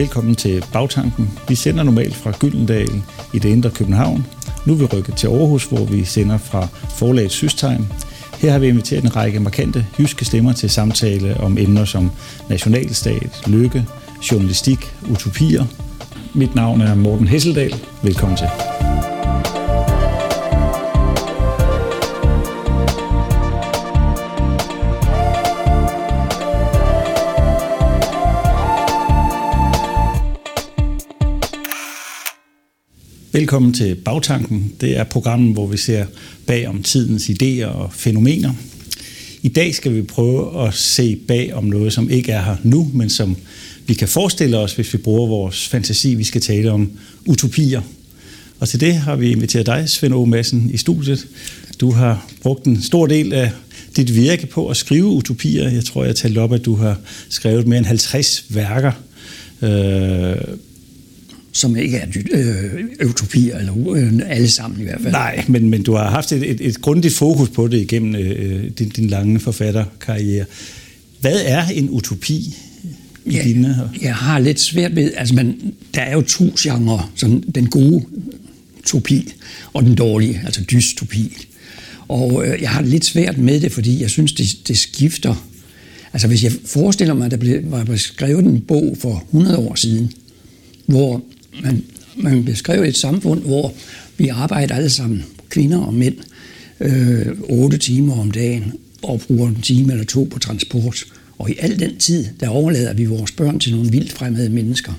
Velkommen til Bagtanken. Vi sender normalt fra Gyldendal i det indre København. Nu er vi rykket til Aarhus, hvor vi sender fra forlaget Systegn. Her har vi inviteret en række markante jyske stemmer til samtale om emner som nationalstat, lykke, journalistik, utopier. Mit navn er Morten Hesseldal. Velkommen til. Velkommen til Bagtanken. Det er programmet, hvor vi ser bag om tidens idéer og fænomener. I dag skal vi prøve at se bag om noget, som ikke er her nu, men som vi kan forestille os, hvis vi bruger vores fantasi. Vi skal tale om utopier. Og til det har vi inviteret dig, Svend O. Madsen, i studiet. Du har brugt en stor del af dit virke på at skrive utopier. Jeg tror, jeg talte op, at du har skrevet mere end 50 værker. Øh, som ikke er øh, utopier, eller øh, alle sammen i hvert fald. Nej, men, men du har haft et, et, et grundigt fokus på det igennem øh, din, din lange forfatterkarriere. Hvad er en utopi i ja, dine her? Jeg har lidt svært ved, altså man, der er jo to genrer, sådan den gode utopi og den dårlige, altså dystopi. Og øh, jeg har lidt svært med det, fordi jeg synes, det, det skifter. Altså hvis jeg forestiller mig, at der blev, var skrevet en bog for 100 år siden, hvor man, man beskrev et samfund, hvor vi arbejder alle sammen, kvinder og mænd, øh, 8 timer om dagen, og bruger en time eller to på transport. Og i al den tid, der overlader vi vores børn til nogle vildt fremmede mennesker.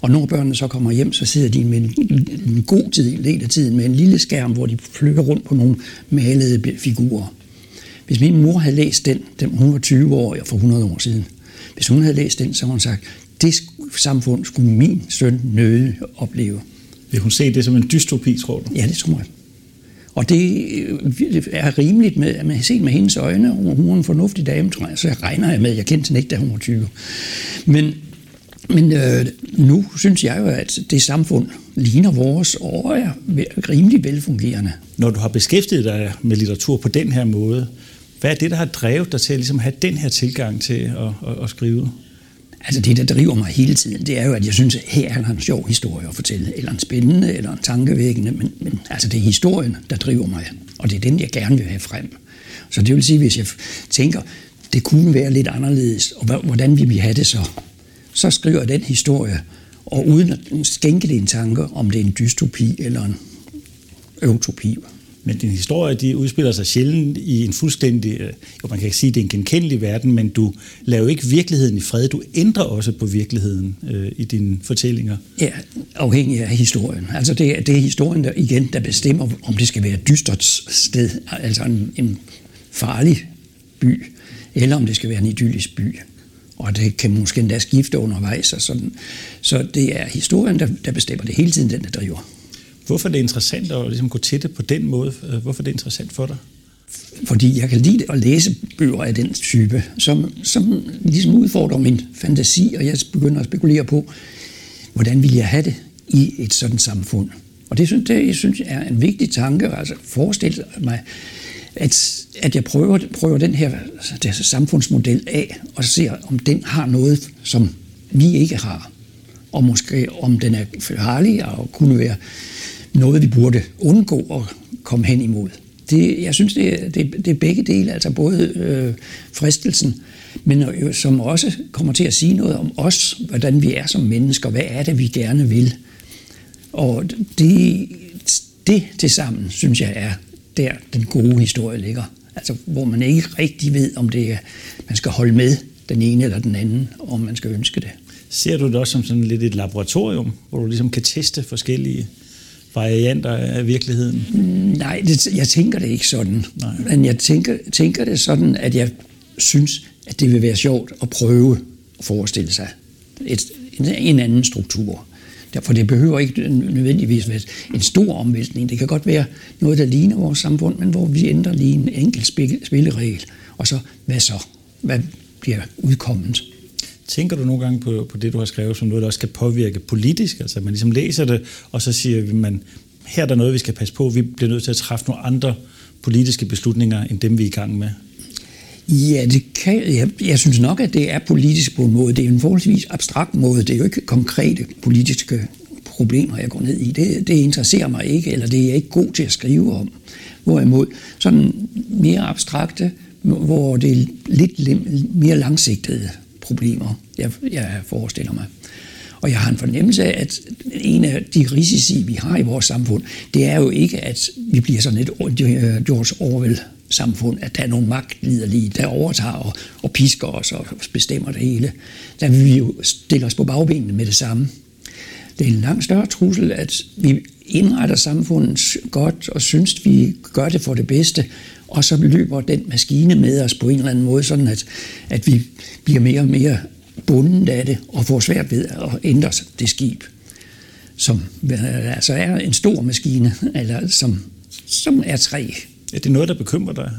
Og når børnene så kommer hjem, så sidder de med en, en god tid, en del af tiden, med en lille skærm, hvor de flykker rundt på nogle malede figurer. Hvis min mor havde læst den, den hun var 20 år for 100 år siden, hvis hun havde læst den, så havde hun sagt, det samfund skulle min søn nøde opleve. Vil hun se det som en dystopi, tror du? Ja, det tror jeg. Og det øh, er rimeligt med, med set med hendes øjne. Hun er en fornuftig dame, tror jeg. Så jeg regner jeg med, at jeg kendte hende ikke, da hun var 20. Men, men øh, nu synes jeg jo, at det samfund ligner vores og er rimelig velfungerende. Når du har beskæftiget dig med litteratur på den her måde, hvad er det, der har drevet dig til at ligesom have den her tilgang til at, at, at skrive? Altså det, der driver mig hele tiden, det er jo, at jeg synes, at her er en sjov historie at fortælle, eller en spændende, eller en tankevækkende, men, men altså det er historien, der driver mig, og det er den, jeg gerne vil have frem. Så det vil sige, hvis jeg tænker, det kunne være lidt anderledes, og hvordan vi have det så, så skriver jeg den historie, og uden at skænke det en tanke, om det er en dystopi eller en utopi. Men din historie, de udspiller sig sjældent i en fuldstændig, øh, jo man kan ikke sige, det er en genkendelig verden, men du laver ikke virkeligheden i fred. Du ændrer også på virkeligheden øh, i dine fortællinger. Ja, afhængig af historien. Altså det, det er historien, der igen, der bestemmer, om det skal være et dystert sted, altså en, en farlig by, eller om det skal være en idyllisk by. Og det kan måske endda skifte undervejs. Og sådan. Så det er historien, der, der bestemmer det hele tiden, den der driver. Hvorfor er det interessant at ligesom gå til det på den måde? Øh, hvorfor er det interessant for dig? Fordi jeg kan lide at læse bøger af den type, som, som ligesom udfordrer min fantasi, og jeg begynder at spekulere på, hvordan vil jeg have det i et sådan samfund. Og det synes, det, jeg synes er en vigtig tanke, altså forestille mig, at, at jeg prøver, prøver den her altså, der samfundsmodel af, og ser, om den har noget, som vi ikke har. Og måske om den er farlig og kunne være noget, vi burde undgå at komme hen imod. Det, jeg synes, det er, det, det er begge dele, altså både øh, fristelsen, men jo, som også kommer til at sige noget om os, hvordan vi er som mennesker, hvad er det, vi gerne vil. Og det, det til sammen, synes jeg, er der den gode historie ligger. Altså, hvor man ikke rigtig ved, om det er, man skal holde med den ene eller den anden, om man skal ønske det. Ser du det også som sådan lidt et laboratorium, hvor du ligesom kan teste forskellige varianter af virkeligheden? Nej, det, jeg tænker det ikke sådan. Nej. Men jeg tænker, tænker det sådan, at jeg synes, at det vil være sjovt at prøve at forestille sig et, en, en anden struktur. For det behøver ikke nødvendigvis være en stor omvæltning. Det kan godt være noget, der ligner vores samfund, men hvor vi ændrer lige en enkelt spilleregel. Og så, hvad så? Hvad bliver udkommet? Tænker du nogle gange på, på det, du har skrevet, som noget, der også skal påvirke politisk? Altså, at man ligesom læser det, og så siger man, her er der noget, vi skal passe på. Vi bliver nødt til at træffe nogle andre politiske beslutninger, end dem, vi er i gang med. Ja, det kan, jeg, jeg synes nok, at det er politisk på en måde. Det er en forholdsvis abstrakt måde. Det er jo ikke konkrete politiske problemer, jeg går ned i. Det, det interesserer mig ikke, eller det er jeg ikke god til at skrive om. Hvorimod sådan mere abstrakte, hvor det er lidt mere langsigtede problemer, jeg, jeg forestiller mig. Og jeg har en fornemmelse af, at en af de risici, vi har i vores samfund, det er jo ikke, at vi bliver sådan et øh, George Orwell samfund, at der er nogle magtliderlige, der overtager og, og pisker os og bestemmer det hele. Der vil vi jo stille os på bagbenene med det samme. Det er en langt større trussel, at vi indretter samfundet godt og synes, vi gør det for det bedste, og så løber den maskine med os på en eller anden måde, sådan at, at vi bliver mere og mere bundet af det og får svært ved at ændre det skib, som altså er en stor maskine, eller som, som er træ. Er det noget, der bekymrer dig?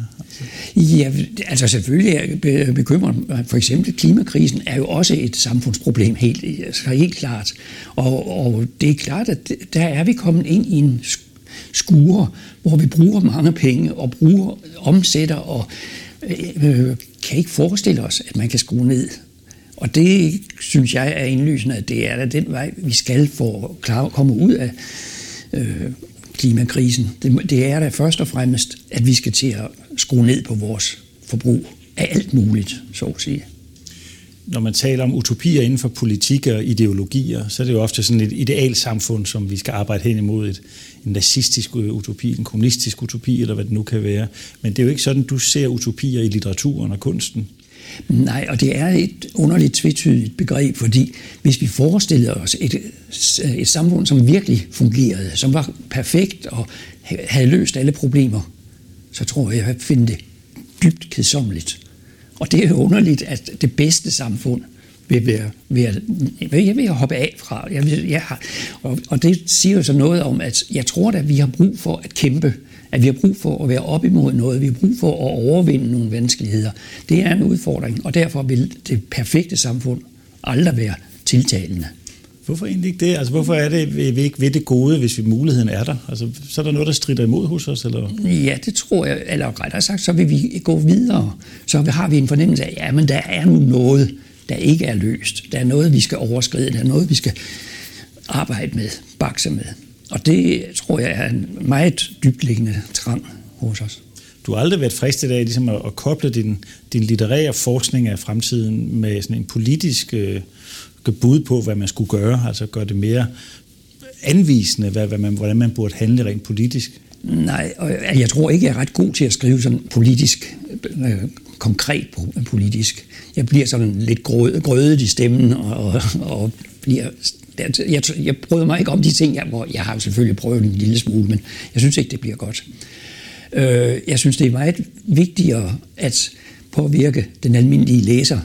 Ja, altså selvfølgelig er bekymret. For eksempel klimakrisen er jo også et samfundsproblem, helt, altså helt klart. Og, og det er klart, at der er vi kommet ind i en skure, hvor vi bruger mange penge og bruger, omsætter og øh, øh, kan ikke forestille os, at man kan skrue ned. Og det synes jeg er indlysende, at det er da den vej, vi skal for at komme ud af øh, klimakrisen. Det, det er da først og fremmest, at vi skal til at skrue ned på vores forbrug af alt muligt, så at sige. Når man taler om utopier inden for politik og ideologier, så er det jo ofte sådan et idealsamfund, som vi skal arbejde hen imod. Et, en nazistisk øh, utopi, en kommunistisk utopi, eller hvad det nu kan være. Men det er jo ikke sådan, du ser utopier i litteraturen og kunsten. Nej, og det er et underligt tvetydigt begreb, fordi hvis vi forestiller os et, et samfund, som virkelig fungerede, som var perfekt og havde løst alle problemer, så tror jeg, at jeg finder det dybt kedsommeligt. Og det er jo underligt, at det bedste samfund vil være, vil jeg vil hoppe af fra. Jeg vil, jeg har, og, og det siger jo så noget om, at jeg tror at vi har brug for at kæmpe at vi har brug for at være op imod noget, vi har brug for at overvinde nogle vanskeligheder. Det er en udfordring, og derfor vil det perfekte samfund aldrig være tiltalende. Hvorfor egentlig ikke det? Altså, hvorfor er det, vi ikke ved det gode, hvis vi muligheden er der? Altså, så er der noget, der strider imod hos os? Eller? Ja, det tror jeg. Eller rettere sagt, så vil vi gå videre. Så har vi en fornemmelse af, at ja, der er nu noget, der ikke er løst. Der er noget, vi skal overskride. Der er noget, vi skal arbejde med, bakse med. Og det tror jeg er en meget dybtliggende trang hos os. Du har aldrig været fristet af ligesom at, at koble din, din litterære forskning af fremtiden med sådan en politisk øh, bud på, hvad man skulle gøre, altså gøre det mere anvisende, hvad, hvad man, hvordan man burde handle rent politisk? Nej, og jeg tror ikke, jeg er ret god til at skrive sådan politisk, øh, konkret politisk. Jeg bliver sådan lidt grød, grødet i stemmen og, og bliver jeg, jeg bryder mig ikke om de ting, jeg, hvor jeg har selvfølgelig prøvet en lille smule, men jeg synes ikke, det bliver godt. Øh, jeg synes, det er meget vigtigere at påvirke den almindelige læser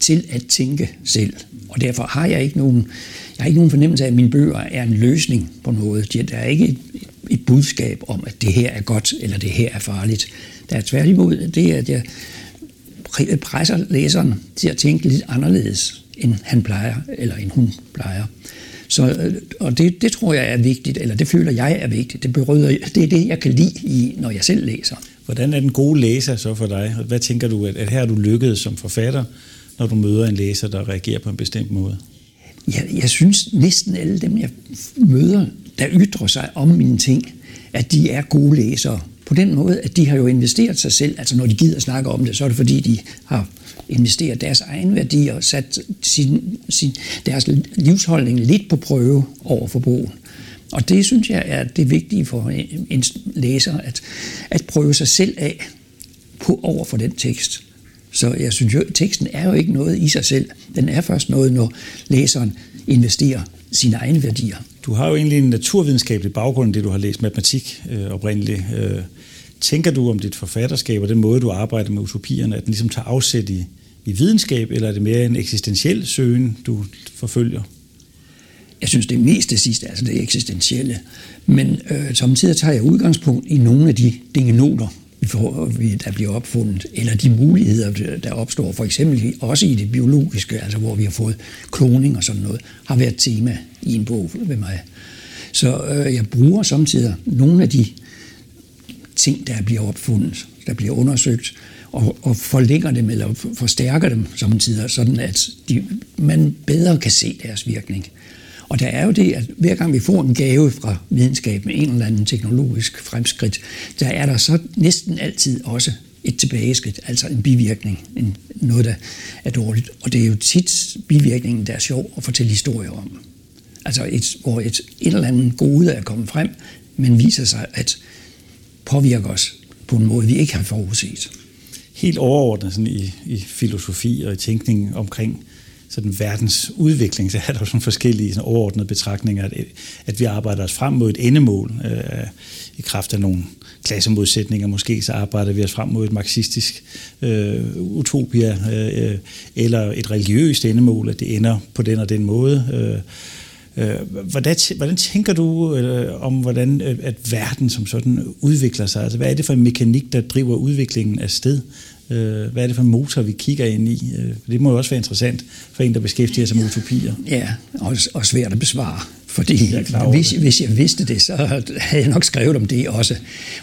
til at tænke selv. Og derfor har jeg ikke nogen, jeg har ikke nogen fornemmelse af, at mine bøger er en løsning på noget. Der er ikke et, et budskab om, at det her er godt, eller det her er farligt. Der er tværtimod, det er, at jeg presser læseren til at tænke lidt anderledes, end han plejer, eller end hun plejer. Så, øh, og det, det tror jeg er vigtigt, eller det føler jeg er vigtigt. Det, berøder, det er det, jeg kan lide, i, når jeg selv læser. Hvordan er den gode læser så for dig? Hvad tænker du, at, at her er du lykkedes som forfatter, når du møder en læser, der reagerer på en bestemt måde? Jeg, jeg synes næsten alle dem, jeg møder, der ytrer sig om mine ting, at de er gode læsere. På den måde, at de har jo investeret sig selv. Altså når de gider snakke om det, så er det fordi, de har investeret deres egen værdi og sat sin, sin, deres livsholdning lidt på prøve over for bogen. Og det synes jeg er det vigtige for en læser, at, at prøve sig selv af på over for den tekst. Så jeg synes jo, teksten er jo ikke noget i sig selv. Den er først noget, når læseren investerer sine egne værdier. Du har jo egentlig en naturvidenskabelig baggrund, det du har læst matematik øh, oprindeligt. Øh, tænker du om dit forfatterskab og den måde, du arbejder med utopierne, at den ligesom tager afsæt i, i videnskab, eller er det mere en eksistentiel søgen, du forfølger? Jeg synes, det er mest det sidste, altså det eksistentielle. Men øh, samtidig tager jeg udgangspunkt i nogle af de dingenoter, der bliver opfundet, eller de muligheder, der opstår, for eksempel også i det biologiske, altså hvor vi har fået kloning og sådan noget, har været tema i en bog ved mig. Så øh, jeg bruger samtidig nogle af de ting, der bliver opfundet, der bliver undersøgt, og, og forlænger dem eller forstærker dem samtidig, sådan at de, man bedre kan se deres virkning. Og der er jo det, at hver gang vi får en gave fra videnskab med en eller anden teknologisk fremskridt, der er der så næsten altid også et tilbageskridt, altså en bivirkning, en, noget, der er dårligt. Og det er jo tit bivirkningen, der er sjov at fortælle historier om. Altså et, hvor et, et eller andet gode er kommet frem, men viser sig at påvirke os på en måde, vi ikke har forudset. Helt overordnet sådan i, i filosofi og i tænkning omkring sådan verdens udvikling, så er der jo sådan forskellige sådan overordnede betragtninger, at, at vi arbejder os frem mod et endemål øh, i kraft af nogle klassemodsætninger. Måske så arbejder vi os frem mod et marxistisk øh, utopia øh, eller et religiøst endemål, at det ender på den og den måde. Øh, øh Hvordan, hvordan tænker du øh, om, hvordan øh, at verden som sådan udvikler sig? Altså, hvad er det for en mekanik, der driver udviklingen af sted? Øh, hvad er det for en motor, vi kigger ind i? Øh, det må jo også være interessant for en, der beskæftiger sig med utopier. Ja, og, og svært at besvare. Fordi hvis, hvis jeg vidste det, så havde jeg nok skrevet om det også.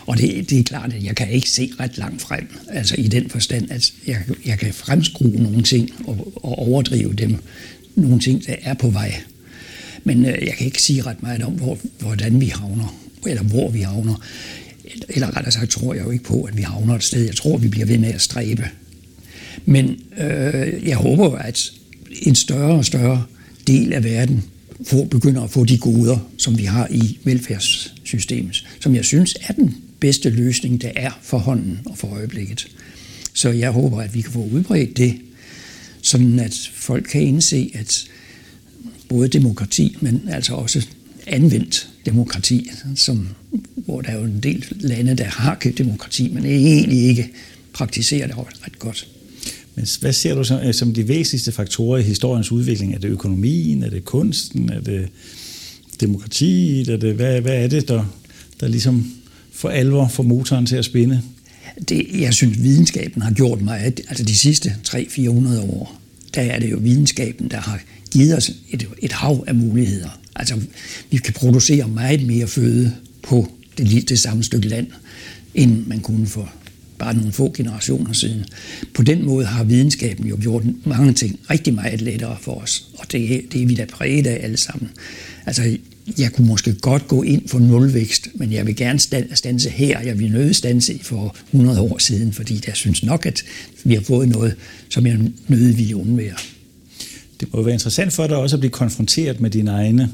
Og det, det er klart, at jeg kan ikke se ret langt frem. Altså i den forstand, at jeg, jeg kan fremskrue nogle ting og, og overdrive dem. Nogle ting, der er på vej. Men øh, jeg kan ikke sige ret meget om, hvor, hvordan vi havner, eller hvor vi havner eller rettere sagt tror jeg jo ikke på, at vi havner et sted. Jeg tror, vi bliver ved med at stræbe. Men øh, jeg håber, at en større og større del af verden får, begynder at få de goder, som vi har i velfærdssystemet, som jeg synes er den bedste løsning, der er for hånden og for øjeblikket. Så jeg håber, at vi kan få udbredt det, sådan at folk kan indse, at både demokrati, men altså også anvendt demokrati, som, hvor der er jo en del lande, der har demokrati, men egentlig ikke praktiserer det ret godt. Men hvad ser du som, øh, som de væsentligste faktorer i historiens udvikling? Er det økonomien? Er det kunsten? Er det demokratiet? Er det, hvad, hvad er det, der, der ligesom for alvor får motoren til at spinde? Det, jeg synes, videnskaben har gjort mig, altså de sidste 300-400 år, der er det jo videnskaben, der har givet os et, et hav af muligheder. Altså, vi kan producere meget mere føde på det, det samme stykke land, end man kunne for bare nogle få generationer siden. På den måde har videnskaben jo gjort mange ting rigtig meget lettere for os, og det, det er vi da præget af alle sammen. Altså, jeg kunne måske godt gå ind for nulvækst, men jeg vil gerne stanse her. Jeg vil nødt stanse for 100 år siden, fordi jeg synes nok, at vi har fået noget, som jeg nødt ville undvære det må være interessant for dig også at blive konfronteret med dine egne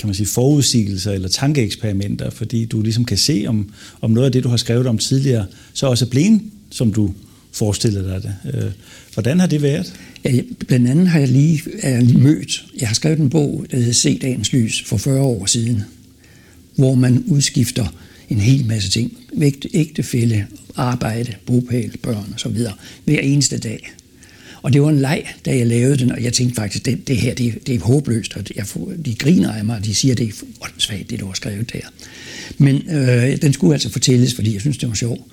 kan man sige, forudsigelser eller tankeeksperimenter, fordi du ligesom kan se, om, om noget af det, du har skrevet om tidligere, så også er blevet, som du forestillede dig det. Øh, hvordan har det været? Ja, blandt andet har jeg lige, er jeg lige mødt, jeg har skrevet en bog, der hedder Se dagens lys, for 40 år siden, hvor man udskifter en hel masse ting. Vægt, ægtefælde, arbejde, bopæl, børn osv. hver eneste dag. Og det var en leg, da jeg lavede den, og jeg tænkte faktisk, det, det her det, det er håbløst, og jeg, de griner af mig, og de siger, det er åndssvagt, det du har skrevet der. Men øh, den skulle altså fortælles, fordi jeg synes, det var sjov.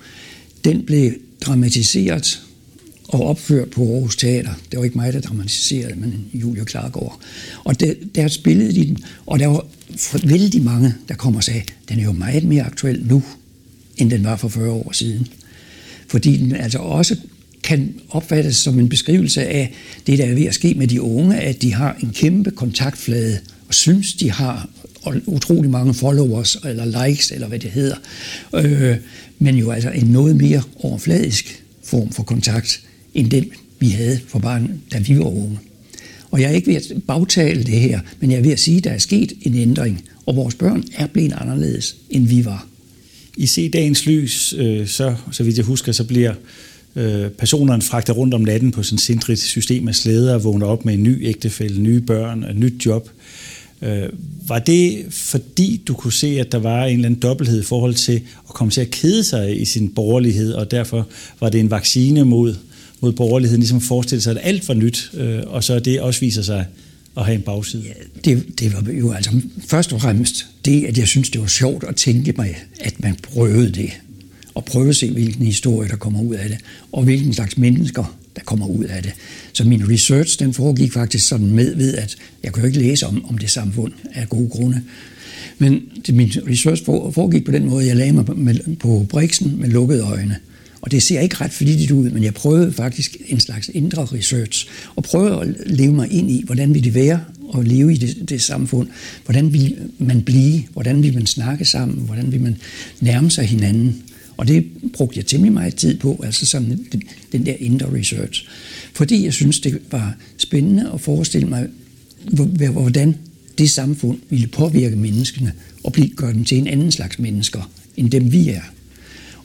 Den blev dramatiseret og opført på Aarhus Teater. Det var ikke mig, der dramatiserede, men Julia Klargaard. Og der, der spillede de den, og der var vældig mange, der kom og sagde, den er jo meget mere aktuel nu, end den var for 40 år siden. Fordi den altså også kan opfattes som en beskrivelse af det, der er ved at ske med de unge, at de har en kæmpe kontaktflade og synes, de har utrolig mange followers eller likes, eller hvad det hedder. Øh, men jo altså en noget mere overfladisk form for kontakt, end den, vi havde for barn, da vi var unge. Og jeg er ikke ved at bagtale det her, men jeg er ved at sige, at der er sket en ændring, og vores børn er blevet anderledes, end vi var. I se dagens lys, øh, så, så vidt jeg husker, så bliver Øh, personerne fragter rundt om natten på sådan sindrigt system af slæder og vågner op med en ny ægtefælde, nye børn, et nyt job. Øh, var det fordi, du kunne se, at der var en eller anden dobbelthed i forhold til at komme til at kede sig i sin borgerlighed, og derfor var det en vaccine mod, mod borgerligheden, ligesom at forestille sig, at alt var nyt, øh, og så det også viser sig at have en bagside? Ja, det, det var jo altså først og fremmest det, at jeg synes, det var sjovt at tænke mig, at man prøvede det og prøve at se, hvilken historie, der kommer ud af det, og hvilken slags mennesker, der kommer ud af det. Så min research, den foregik faktisk sådan med ved, at jeg kunne ikke læse om, om det samfund af gode grunde. Men det, min research foregik på den måde, jeg lagde mig med, på briksen med lukkede øjne. Og det ser ikke ret flittigt ud, men jeg prøvede faktisk en slags indre research, og prøvede at leve mig ind i, hvordan vil det være at leve i det, det samfund? Hvordan vil man blive? Hvordan vil man snakke sammen? Hvordan vil man nærme sig hinanden? Og det brugte jeg temmelig meget tid på, altså sådan den, den der indre research. Fordi jeg synes, det var spændende at forestille mig, hvordan det samfund ville påvirke menneskene og blive, gøre dem til en anden slags mennesker, end dem vi er.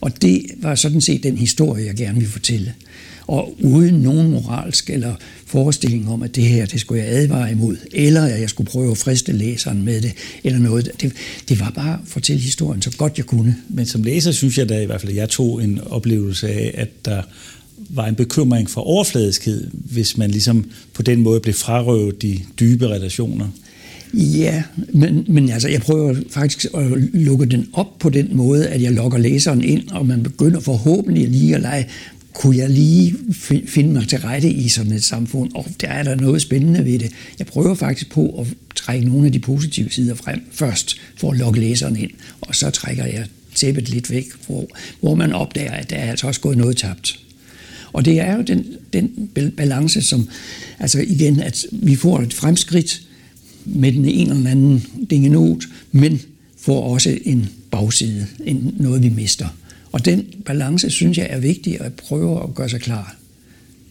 Og det var sådan set den historie, jeg gerne ville fortælle. Og uden nogen moralsk eller forestilling om, at det her, det skulle jeg advare imod, eller at jeg skulle prøve at friste læseren med det, eller noget. Det, det var bare at fortælle historien så godt jeg kunne. Men som læser synes jeg da i hvert fald, at jeg tog en oplevelse af, at der var en bekymring for overfladiskhed, hvis man ligesom på den måde blev frarøvet de dybe relationer. Ja, men, men altså, jeg prøver faktisk at lukke den op på den måde, at jeg lokker læseren ind, og man begynder forhåbentlig lige at lege, kunne jeg lige finde mig til rette i sådan et samfund, og der er der noget spændende ved det. Jeg prøver faktisk på at trække nogle af de positive sider frem først, for at lokke læseren ind, og så trækker jeg tæppet lidt væk, hvor, hvor man opdager, at der er altså også gået noget tabt. Og det er jo den, den balance, som, altså igen, at vi får et fremskridt, med den ene eller anden dingenot, men får også en bagside, en, noget vi mister. Og den balance synes jeg er vigtig at prøve at gøre sig klar.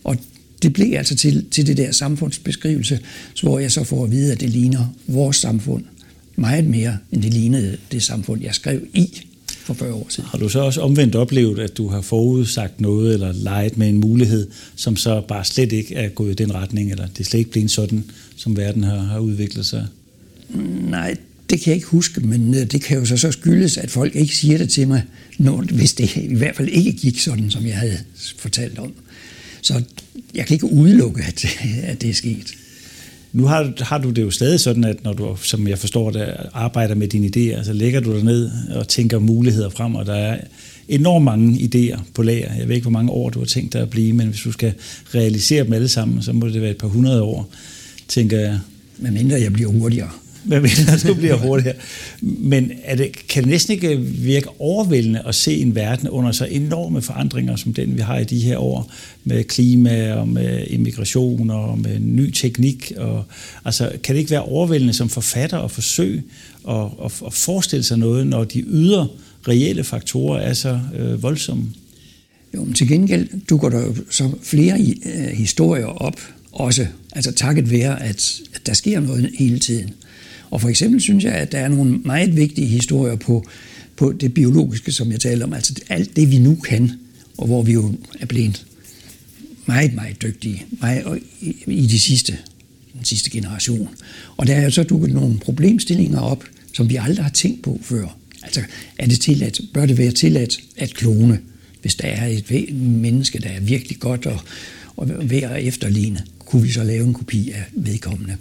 Og det blev altså til, til det der samfundsbeskrivelse, hvor jeg så får at vide, at det ligner vores samfund meget mere, end det lignede det samfund, jeg skrev i for 40 år siden. Har du så også omvendt oplevet, at du har forudsagt noget, eller leget med en mulighed, som så bare slet ikke er gået i den retning, eller det slet ikke blevet sådan, som verden har, har udviklet sig? Nej, det kan jeg ikke huske, men øh, det kan jo så, så skyldes, at folk ikke siger det til mig, når, hvis det i hvert fald ikke gik sådan, som jeg havde fortalt om. Så jeg kan ikke udelukke, at, at det er sket. Nu har, har du det jo stadig sådan, at når du, som jeg forstår det, arbejder med dine idéer, så lægger du dig ned og tænker muligheder frem, og der er enormt mange idéer på lager. Jeg ved ikke, hvor mange år du har tænkt dig at blive, men hvis du skal realisere dem alle sammen, så må det være et par hundrede år, tænker jeg. Men mindre jeg bliver hurtigere hvad mener du bliver hurtigere? Men er det, kan det næsten ikke virke overvældende at se en verden under så enorme forandringer, som den vi har i de her år, med klima og med immigration og med ny teknik? Og, altså, kan det ikke være overvældende som forfatter at forsøge at, at, at forestille sig noget, når de ydre reelle faktorer er så øh, voldsomme? Jo, men til gengæld dukker der jo så flere øh, historier op, også altså takket være, at, at der sker noget hele tiden. Og for eksempel synes jeg, at der er nogle meget vigtige historier på, på det biologiske, som jeg taler om. Altså alt det, vi nu kan, og hvor vi jo er blevet meget, meget dygtige meget, i, i de sidste, den sidste generation. Og der er jo så dukket nogle problemstillinger op, som vi aldrig har tænkt på før. Altså, er det tilladt, bør det være tilladt at klone, hvis der er et menneske, der er virkelig godt og, og værd at efterligne? Kunne vi så lave en kopi af vedkommende?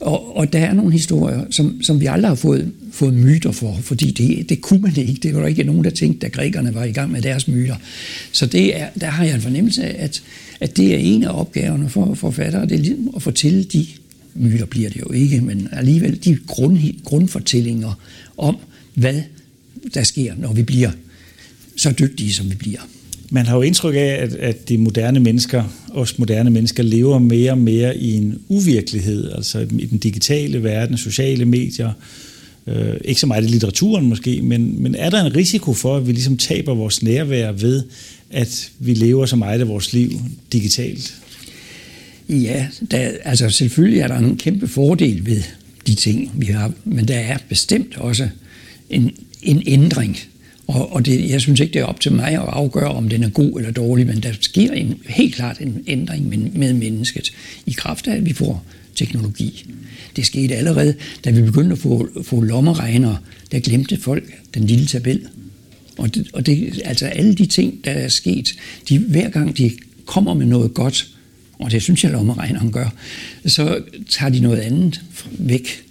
Og, og der er nogle historier, som, som vi aldrig har fået, fået myter for, fordi det, det kunne man ikke. Det var der ikke nogen, der tænkte, da grækerne var i gang med deres myter. Så det er, der har jeg en fornemmelse af, at, at det er en af opgaverne for forfattere, det er ligesom at fortælle de myter bliver det jo ikke, men alligevel de grund, grundfortællinger om, hvad der sker, når vi bliver så dygtige, som vi bliver. Man har jo indtryk af, at, at de moderne mennesker, os moderne mennesker, lever mere og mere i en uvirkelighed, altså i den digitale verden, sociale medier, øh, ikke så meget i litteraturen måske, men, men er der en risiko for, at vi ligesom taber vores nærvær ved, at vi lever så meget af vores liv digitalt? Ja, der, altså selvfølgelig er der en kæmpe fordel ved de ting, vi har, men der er bestemt også en, en ændring og, og det, jeg synes ikke, det er op til mig at afgøre, om den er god eller dårlig, men der sker en, helt klart en ændring med, med mennesket i kraft af, at vi får teknologi. Det skete allerede, da vi begyndte at få, få lommeregnere, der glemte folk den lille tabel. Og, det, og det, altså alle de ting, der er sket, de, hver gang de kommer med noget godt, og det synes jeg, lommeregneren gør, så tager de noget andet væk.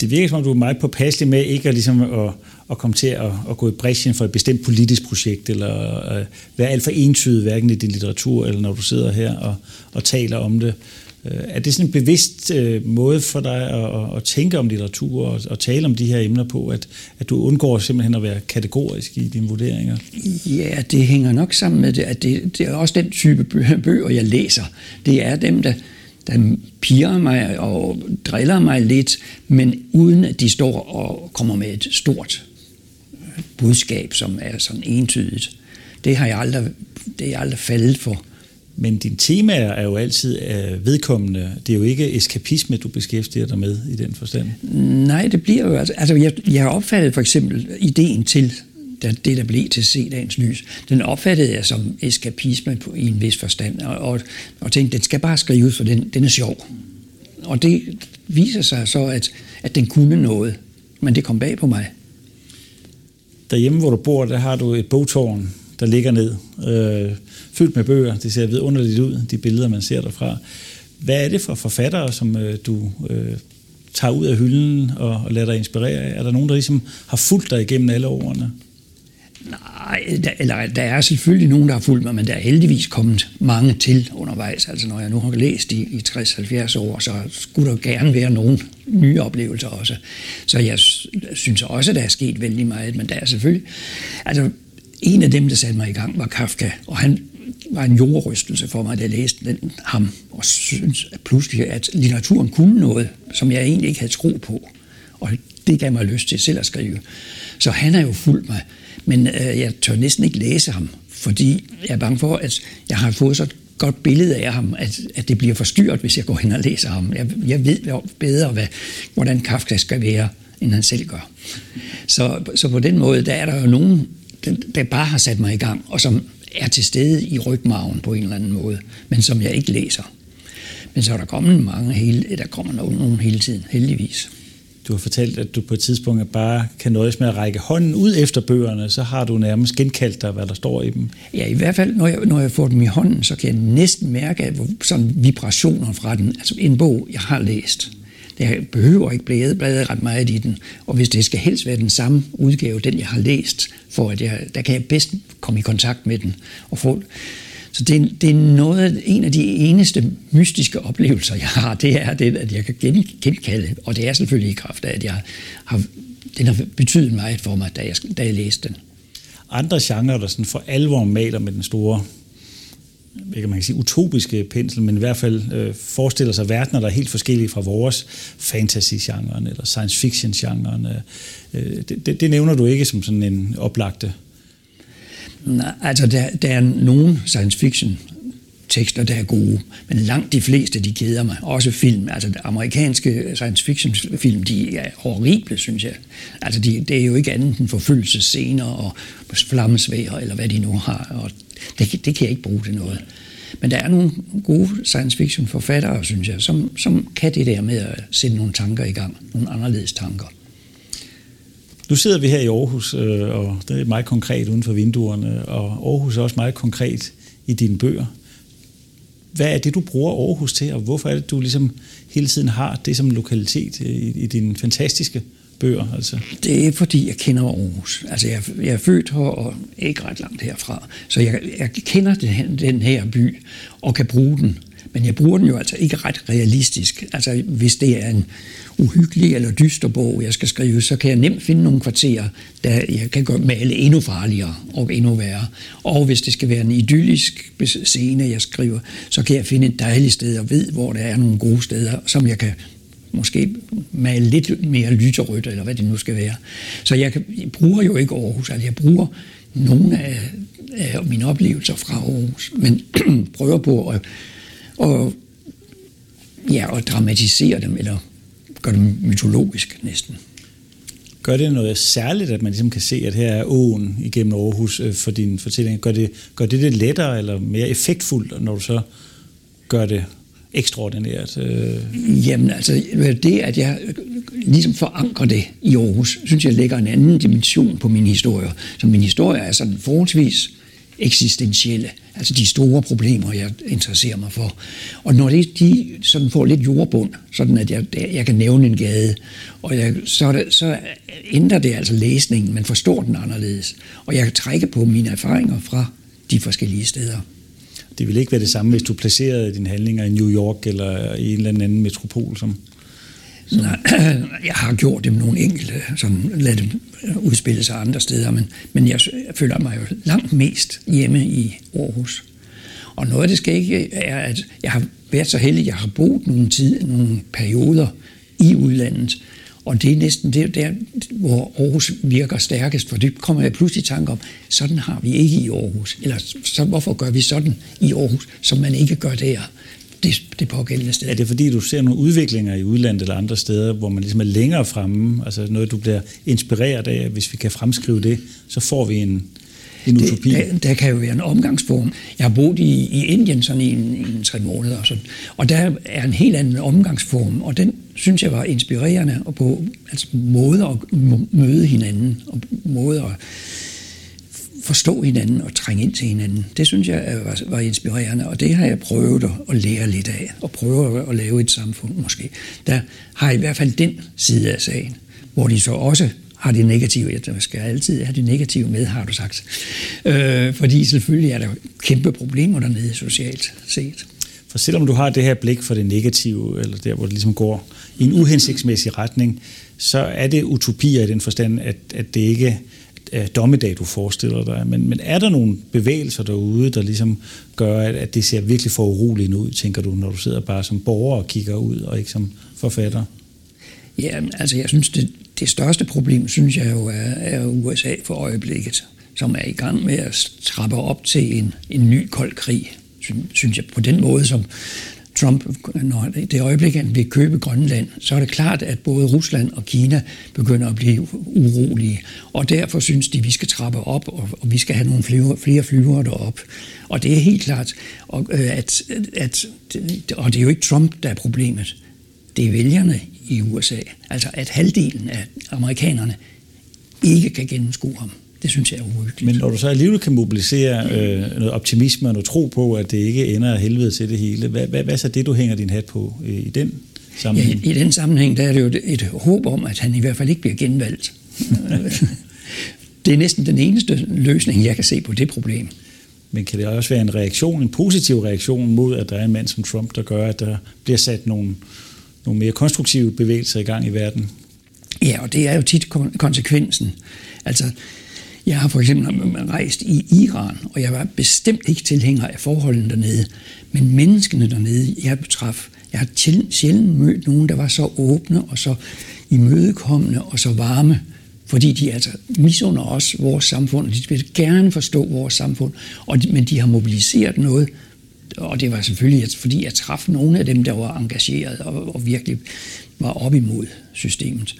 Det virker som om, du er meget påpasselig med ikke at, ligesom at at komme til at, at gå i bræschen for et bestemt politisk projekt, eller øh, være alt for entydig, hverken i din litteratur, eller når du sidder her og, og taler om det. Øh, er det sådan en bevidst øh, måde for dig at, at tænke om litteratur og at tale om de her emner på, at, at du undgår simpelthen at være kategorisk i dine vurderinger? Ja, det hænger nok sammen med det, at det, det er også den type bøger, jeg læser. Det er dem, der, der piger mig og driller mig lidt, men uden at de står og kommer med et stort budskab, som er sådan entydigt. Det har jeg aldrig, det er jeg aldrig faldet for. Men din temaer er jo altid øh, vedkommende. Det er jo ikke eskapisme, du beskæftiger dig med i den forstand. Nej, det bliver jo... Altså, altså jeg, jeg har opfattet for eksempel ideen til det, der blev til se dagens lys, den opfattede jeg som eskapisme på, i en vis forstand, og, og, og tænkte, den skal bare skrives, for den, den er sjov. Og det viser sig så, at, at den kunne noget, men det kom bag på mig. Derhjemme, hvor du bor, der har du et bogtårn, der ligger ned, øh, fyldt med bøger. Det ser vidunderligt ud, de billeder, man ser derfra. Hvad er det for forfattere, som øh, du øh, tager ud af hylden og, og lader dig inspirere af? Er der nogen, der ligesom har fulgt dig igennem alle årene? Nej, der, eller der er selvfølgelig nogen, der har fulgt mig, men der er heldigvis kommet mange til undervejs. Altså når jeg nu har læst i, i 60-70 år, så skulle der gerne være nogle nye oplevelser også. Så jeg synes også, der er sket vældig meget, men der er selvfølgelig... Altså, en af dem, der satte mig i gang, var Kafka, og han var en jordrystelse for mig, da jeg læste den, ham, og synes at pludselig, at litteraturen kunne noget, som jeg egentlig ikke havde tro på. Og det gav mig lyst til selv at skrive. Så han har jo fulgt mig. Men øh, jeg tør næsten ikke læse ham, fordi jeg er bange for, at jeg har fået så et godt billede af ham, at, at det bliver forstyrret, hvis jeg går hen og læser ham. Jeg, jeg ved bedre, hvad, hvordan Kafka skal være, end han selv gør. Så, så på den måde, der er der jo nogen, der bare har sat mig i gang, og som er til stede i rygmagen på en eller anden måde, men som jeg ikke læser. Men så er der kommet mange hele, der kommer nogen hele tiden, heldigvis. Du har fortalt, at du på et tidspunkt bare kan nøjes med at række hånden ud efter bøgerne, så har du nærmest genkaldt dig, hvad der står i dem. Ja, i hvert fald, når jeg, når jeg får dem i hånden, så kan jeg næsten mærke sådan vibrationer fra den. Altså en bog, jeg har læst. Jeg behøver ikke bladre, blade ret meget i den. Og hvis det skal helst være den samme udgave, den jeg har læst, for at jeg, der kan jeg bedst komme i kontakt med den og få så det er, det er noget, en af de eneste mystiske oplevelser, jeg har, det er det, at jeg kan genkalde, og det er selvfølgelig i kraft af, at jeg har, den har betydet meget for mig, da jeg, da jeg læste den. Andre genrer, der sådan for alvor maler med den store ikke man kan sige, utopiske pensel, men i hvert fald øh, forestiller sig verdener, der er helt forskellige fra vores fantasy-genren eller science fiction-genren. Øh, det, det, det nævner du ikke som sådan en oplagte Nej, altså der, der er nogle science fiction tekster, der er gode, men langt de fleste, de keder mig. Også film, altså amerikanske science fiction film, de er horrible, synes jeg. Altså de, det er jo ikke andet end forfølgelsescener og flammesvæger, eller hvad de nu har, og det, det kan jeg ikke bruge til noget. Men der er nogle gode science fiction forfattere, synes jeg, som, som kan det der med at sætte nogle tanker i gang, nogle anderledes tanker. Nu sidder vi her i Aarhus, øh, og det er meget konkret uden for vinduerne, og Aarhus er også meget konkret i dine bøger. Hvad er det, du bruger Aarhus til, og hvorfor er det, du ligesom hele tiden har det som lokalitet i, i dine fantastiske bøger? Altså? Det er, fordi jeg kender Aarhus. Altså, jeg, jeg er født her og ikke ret langt herfra, så jeg, jeg kender den, den her by og kan bruge den men jeg bruger den jo altså ikke ret realistisk. Altså hvis det er en uhyggelig eller dyster bog, jeg skal skrive, så kan jeg nemt finde nogle kvarterer, der jeg kan gøre male endnu farligere og endnu værre. Og hvis det skal være en idyllisk scene, jeg skriver, så kan jeg finde et dejligt sted og ved, hvor der er nogle gode steder, som jeg kan måske male lidt mere lyserødt, eller hvad det nu skal være. Så jeg, kan, jeg bruger jo ikke Aarhus, altså jeg bruger nogle af, af mine oplevelser fra Aarhus, men prøver på at og, ja, og dramatisere dem, eller gøre dem mytologisk næsten. Gør det noget særligt, at man ligesom kan se, at her er åen igennem Aarhus øh, for din fortælling? Gør det, gør det det lettere eller mere effektfuldt, når du så gør det ekstraordinært? Øh? Jamen altså, det at jeg ligesom forankrer det i Aarhus, synes jeg lægger en anden dimension på mine historier. Så min historie er sådan forholdsvis eksistentielle, altså de store problemer, jeg interesserer mig for. Og når det, de sådan får lidt jordbund, sådan at jeg, jeg kan nævne en gade, og jeg, så, det, så ændrer det altså læsningen, man forstår den anderledes. Og jeg kan trække på mine erfaringer fra de forskellige steder. det vil ikke være det samme, hvis du placerede dine handlinger i New York eller i en eller anden metropol, som, som... Nej, jeg har gjort dem nogle enkelte, som lader dem øh, udspille sig andre steder, men, men jeg føler mig jo langt mest hjemme i Aarhus. Og noget af det skal ikke øh, er, at jeg har været så heldig, at jeg har boet nogle, tid, nogle perioder i udlandet, og det er næsten det, der, hvor Aarhus virker stærkest, for det kommer jeg pludselig i tanke om, sådan har vi ikke i Aarhus. Eller så, hvorfor gør vi sådan i Aarhus, som man ikke gør der? Det, det pågældende sted. Er det fordi, du ser nogle udviklinger i udlandet eller andre steder, hvor man ligesom er længere fremme, altså noget, du bliver inspireret af, hvis vi kan fremskrive det, så får vi en, en utopi? Det, der, der kan jo være en omgangsform. Jeg har boet i, i Indien sådan i en, en tre måneder, og, sådan, og der er en helt anden omgangsform, og den synes jeg var inspirerende, og på altså måder at møde hinanden, og måder forstå hinanden og trænge ind til hinanden. Det synes jeg var, var inspirerende, og det har jeg prøvet at, at lære lidt af, og prøve at, at lave et samfund måske. Der har i hvert fald den side af sagen, hvor de så også har det negative. Jeg skal altid have det negative med, har du sagt. Øh, fordi selvfølgelig er der kæmpe problemer dernede socialt set. For selvom du har det her blik for det negative, eller der, hvor det ligesom går i en uhensigtsmæssig retning, så er det utopier i den forstand, at, at det ikke er dommedag, du forestiller dig. Men, men er der nogle bevægelser derude, der ligesom gør, at, at det ser virkelig for uroligt ud, tænker du, når du sidder bare som borger og kigger ud, og ikke som forfatter? Ja, altså jeg synes, det, det største problem, synes jeg jo, er, er USA for øjeblikket, som er i gang med at trappe op til en, en ny kold krig, synes jeg, på den måde, som Trump, når det øjeblik, han vil købe Grønland, så er det klart, at både Rusland og Kina begynder at blive urolige. Og derfor synes de, at vi skal trappe op, og, og vi skal have nogle flere flyvere derop. Og det er helt klart, og, øh, at, at, og det er jo ikke Trump, der er problemet. Det er vælgerne i USA. Altså at halvdelen af amerikanerne ikke kan gennemskue ham. Det synes jeg er uhyggeligt. Men når du så alligevel kan mobilisere øh, noget optimisme og noget tro på, at det ikke ender af helvede til det hele, hvad, hvad, hvad er så det, du hænger din hat på øh, i den sammenhæng? Ja, I den sammenhæng, der er det jo et, håb om, at han i hvert fald ikke bliver genvalgt. det er næsten den eneste løsning, jeg kan se på det problem. Men kan det også være en reaktion, en positiv reaktion mod, at der er en mand som Trump, der gør, at der bliver sat nogle, nogle mere konstruktive bevægelser i gang i verden? Ja, og det er jo tit konsekvensen. Altså, jeg har for eksempel rejst i Iran, og jeg var bestemt ikke tilhænger af forholdene dernede. Men menneskene dernede, jeg betraf, jeg har sjældent mødt nogen, der var så åbne og så imødekommende og så varme, fordi de altså misunder os vores samfund, og de vil gerne forstå vores samfund, og de, men de har mobiliseret noget, og det var selvfølgelig, fordi jeg traf nogle af dem, der var engageret og, og virkelig var op imod systemet.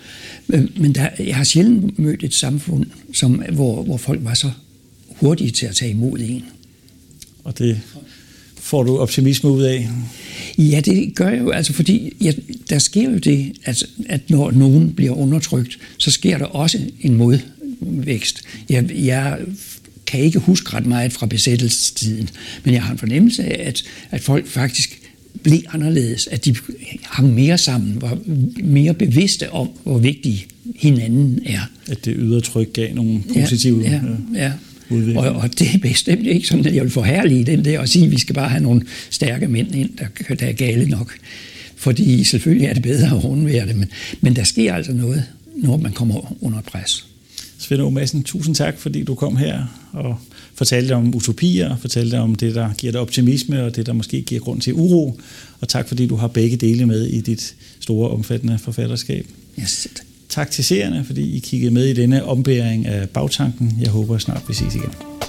Men der, jeg har sjældent mødt et samfund, som, hvor, hvor folk var så hurtige til at tage imod en. Og det får du optimisme ud af? Ja, det gør jeg jo, altså fordi ja, der sker jo det, at, at når nogen bliver undertrykt, så sker der også en modvækst. Jeg, jeg kan ikke huske ret meget fra besættelsestiden, men jeg har en fornemmelse af, at, at folk faktisk blev anderledes, at de hang mere sammen, var mere bevidste om, hvor vigtig hinanden er. At det ydre tryk gav nogle positive ja, ja, ja. Og, og det er bestemt ikke sådan, at jeg vil forhærlige den der og sige, at vi skal bare have nogle stærke mænd ind, der, der er gale nok. Fordi selvfølgelig er det bedre at undvære det, men, men der sker altså noget, når man kommer under pres. Svend O. Madsen, tusind tak, fordi du kom her og fortalte om utopier, fortalte om det, der giver dig optimisme, og det, der måske giver grund til uro. Og tak, fordi du har begge dele med i dit store, omfattende forfatterskab. Yes. Tak til seerne, fordi I kiggede med i denne ombæring af bagtanken. Jeg håber snart, vi ses igen.